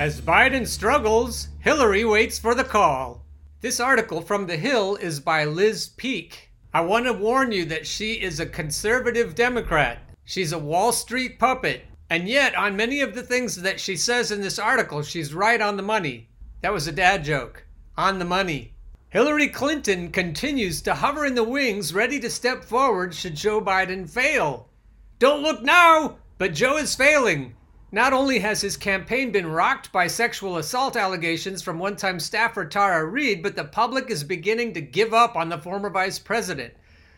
As Biden struggles, Hillary waits for the call. This article from The Hill is by Liz Peek. I want to warn you that she is a conservative Democrat. She's a Wall Street puppet. And yet, on many of the things that she says in this article, she's right on the money. That was a dad joke. On the money. Hillary Clinton continues to hover in the wings, ready to step forward should Joe Biden fail. Don't look now, but Joe is failing. Not only has his campaign been rocked by sexual assault allegations from one time staffer Tara Reade, but the public is beginning to give up on the former vice president.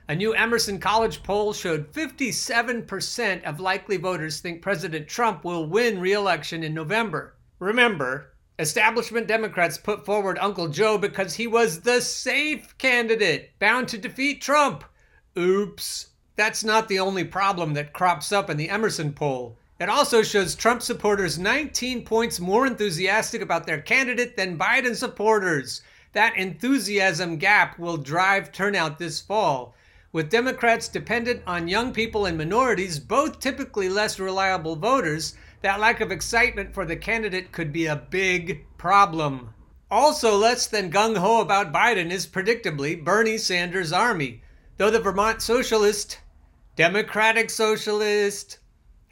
A new Emerson College poll showed 57% of likely voters think President Trump will win re election in November. Remember, establishment Democrats put forward Uncle Joe because he was the safe candidate, bound to defeat Trump. Oops. That's not the only problem that crops up in the Emerson poll. It also shows Trump supporters 19 points more enthusiastic about their candidate than Biden supporters. That enthusiasm gap will drive turnout this fall. With Democrats dependent on young people and minorities, both typically less reliable voters, that lack of excitement for the candidate could be a big problem. Also, less than gung ho about Biden is predictably Bernie Sanders' army. Though the Vermont Socialist, Democratic Socialist,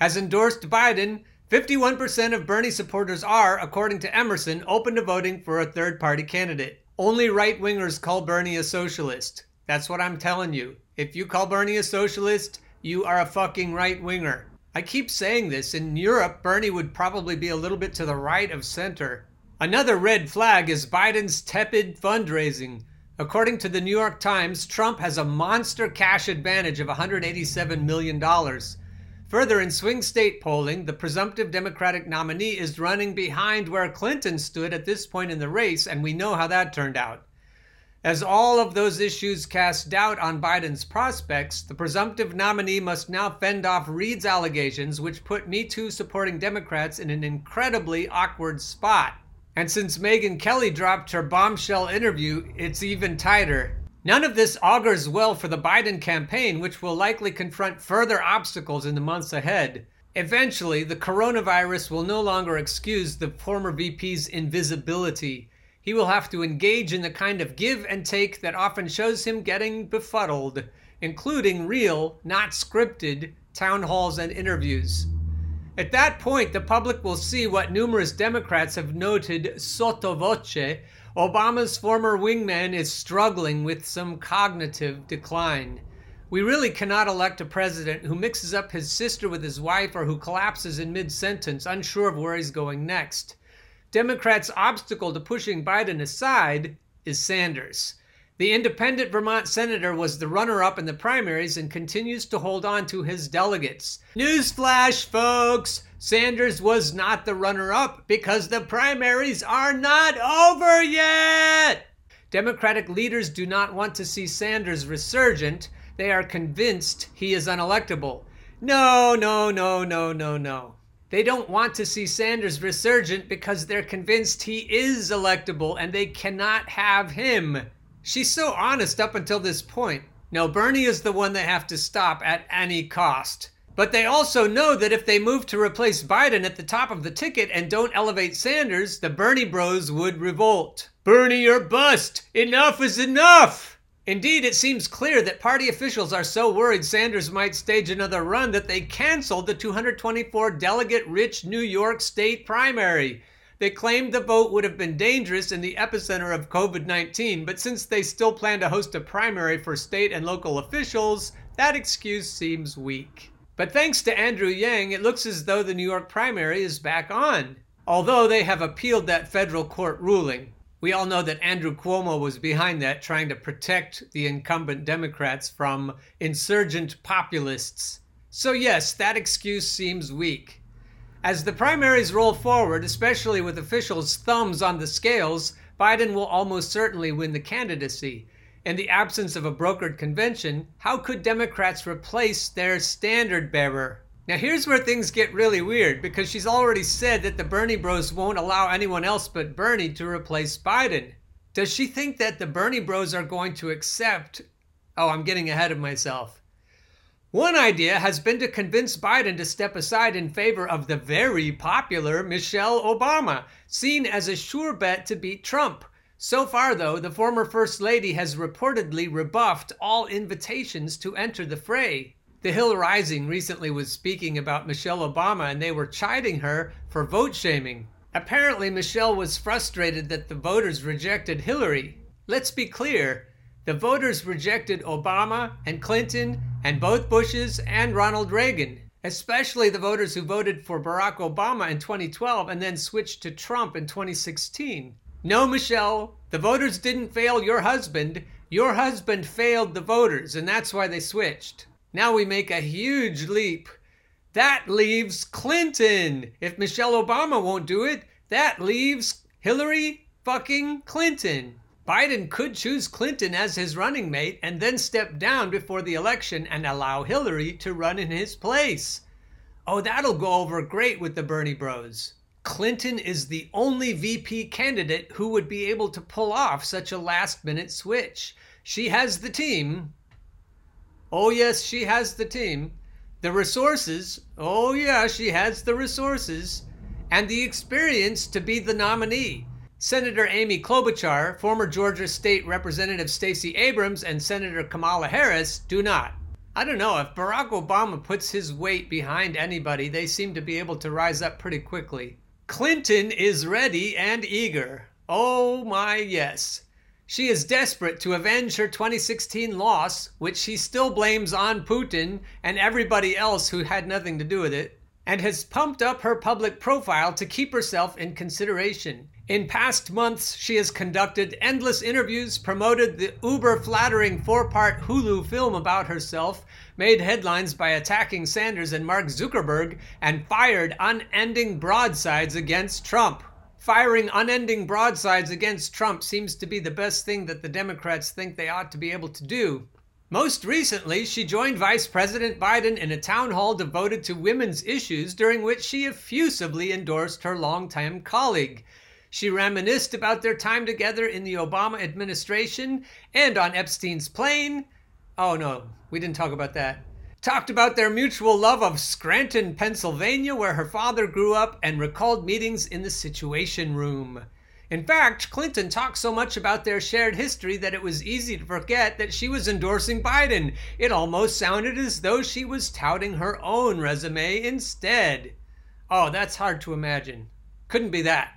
has endorsed Biden, 51% of Bernie supporters are, according to Emerson, open to voting for a third party candidate. Only right wingers call Bernie a socialist. That's what I'm telling you. If you call Bernie a socialist, you are a fucking right winger. I keep saying this. In Europe, Bernie would probably be a little bit to the right of center. Another red flag is Biden's tepid fundraising. According to the New York Times, Trump has a monster cash advantage of $187 million. Further, in swing state polling, the presumptive Democratic nominee is running behind where Clinton stood at this point in the race, and we know how that turned out. As all of those issues cast doubt on Biden's prospects, the presumptive nominee must now fend off Reade's allegations, which put Me Too supporting Democrats in an incredibly awkward spot. And since Megyn Kelly dropped her bombshell interview, it's even tighter. None of this augurs well for the Biden campaign, which will likely confront further obstacles in the months ahead. Eventually, the coronavirus will no longer excuse the former VP's invisibility. He will have to engage in the kind of give and take that often shows him getting befuddled, including real, not scripted, town halls and interviews. At that point, the public will see what numerous Democrats have noted sotto voce Obama's former wingman is struggling with some cognitive decline. We really cannot elect a president who mixes up his sister with his wife or who collapses in mid sentence, unsure of where he's going next. Democrats' obstacle to pushing Biden aside is Sanders. The independent Vermont senator was the runner up in the primaries and continues to hold on to his delegates. Newsflash, folks! Sanders was not the runner up because the primaries are not over yet! Democratic leaders do not want to see Sanders resurgent. They are convinced he is unelectable. No, no, no, no, no, no. They don't want to see Sanders resurgent because they're convinced he is electable and they cannot have him. She's so honest up until this point. No, Bernie is the one they have to stop at any cost. But they also know that if they move to replace Biden at the top of the ticket and don't elevate Sanders, the Bernie bros would revolt. Bernie or bust! Enough is enough! Indeed, it seems clear that party officials are so worried Sanders might stage another run that they canceled the 224 delegate rich New York state primary. They claimed the vote would have been dangerous in the epicenter of COVID 19, but since they still plan to host a primary for state and local officials, that excuse seems weak. But thanks to Andrew Yang, it looks as though the New York primary is back on, although they have appealed that federal court ruling. We all know that Andrew Cuomo was behind that, trying to protect the incumbent Democrats from insurgent populists. So, yes, that excuse seems weak. As the primaries roll forward, especially with officials' thumbs on the scales, Biden will almost certainly win the candidacy. In the absence of a brokered convention, how could Democrats replace their standard bearer? Now, here's where things get really weird because she's already said that the Bernie bros won't allow anyone else but Bernie to replace Biden. Does she think that the Bernie bros are going to accept? Oh, I'm getting ahead of myself. One idea has been to convince Biden to step aside in favor of the very popular Michelle Obama, seen as a sure bet to beat Trump. So far, though, the former First Lady has reportedly rebuffed all invitations to enter the fray. The Hill Rising recently was speaking about Michelle Obama and they were chiding her for vote shaming. Apparently, Michelle was frustrated that the voters rejected Hillary. Let's be clear the voters rejected Obama and Clinton and both Bushes and Ronald Reagan, especially the voters who voted for Barack Obama in 2012 and then switched to Trump in 2016. No, Michelle, the voters didn't fail your husband. Your husband failed the voters, and that's why they switched. Now we make a huge leap. That leaves Clinton. If Michelle Obama won't do it, that leaves Hillary fucking Clinton. Biden could choose Clinton as his running mate and then step down before the election and allow Hillary to run in his place. Oh, that'll go over great with the Bernie bros. Clinton is the only VP candidate who would be able to pull off such a last minute switch. She has the team. Oh, yes, she has the team. The resources. Oh, yeah, she has the resources. And the experience to be the nominee. Senator Amy Klobuchar, former Georgia State Representative Stacey Abrams, and Senator Kamala Harris do not. I don't know, if Barack Obama puts his weight behind anybody, they seem to be able to rise up pretty quickly. Clinton is ready and eager. Oh my, yes. She is desperate to avenge her 2016 loss, which she still blames on Putin and everybody else who had nothing to do with it, and has pumped up her public profile to keep herself in consideration. In past months, she has conducted endless interviews, promoted the uber flattering four part Hulu film about herself, made headlines by attacking Sanders and Mark Zuckerberg, and fired unending broadsides against Trump. Firing unending broadsides against Trump seems to be the best thing that the Democrats think they ought to be able to do. Most recently, she joined Vice President Biden in a town hall devoted to women's issues, during which she effusively endorsed her longtime colleague. She reminisced about their time together in the Obama administration and on Epstein's plane. Oh, no, we didn't talk about that. Talked about their mutual love of Scranton, Pennsylvania, where her father grew up, and recalled meetings in the Situation Room. In fact, Clinton talked so much about their shared history that it was easy to forget that she was endorsing Biden. It almost sounded as though she was touting her own resume instead. Oh, that's hard to imagine. Couldn't be that.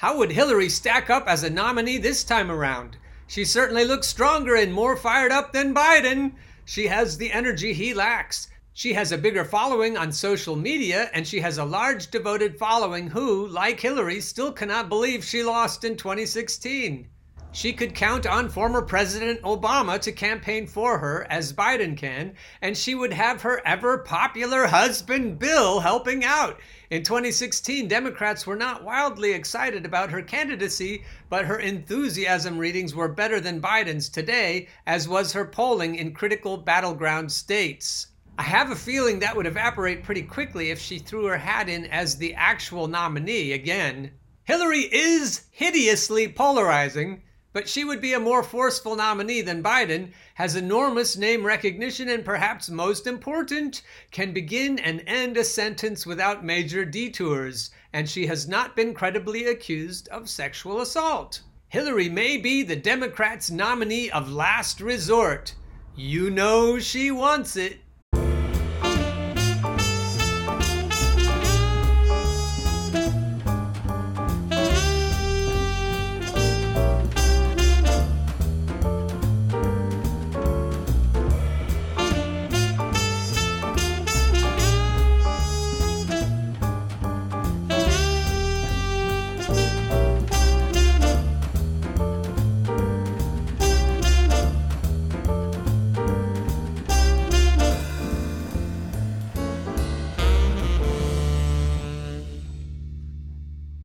How would Hillary stack up as a nominee this time around? She certainly looks stronger and more fired up than Biden. She has the energy he lacks. She has a bigger following on social media, and she has a large devoted following who, like Hillary, still cannot believe she lost in 2016. She could count on former President Obama to campaign for her, as Biden can, and she would have her ever popular husband Bill helping out. In 2016, Democrats were not wildly excited about her candidacy, but her enthusiasm readings were better than Biden's today, as was her polling in critical battleground states. I have a feeling that would evaporate pretty quickly if she threw her hat in as the actual nominee again. Hillary is hideously polarizing, but she would be a more forceful nominee than Biden, has enormous name recognition, and perhaps most important, can begin and end a sentence without major detours, and she has not been credibly accused of sexual assault. Hillary may be the Democrats' nominee of last resort. You know she wants it.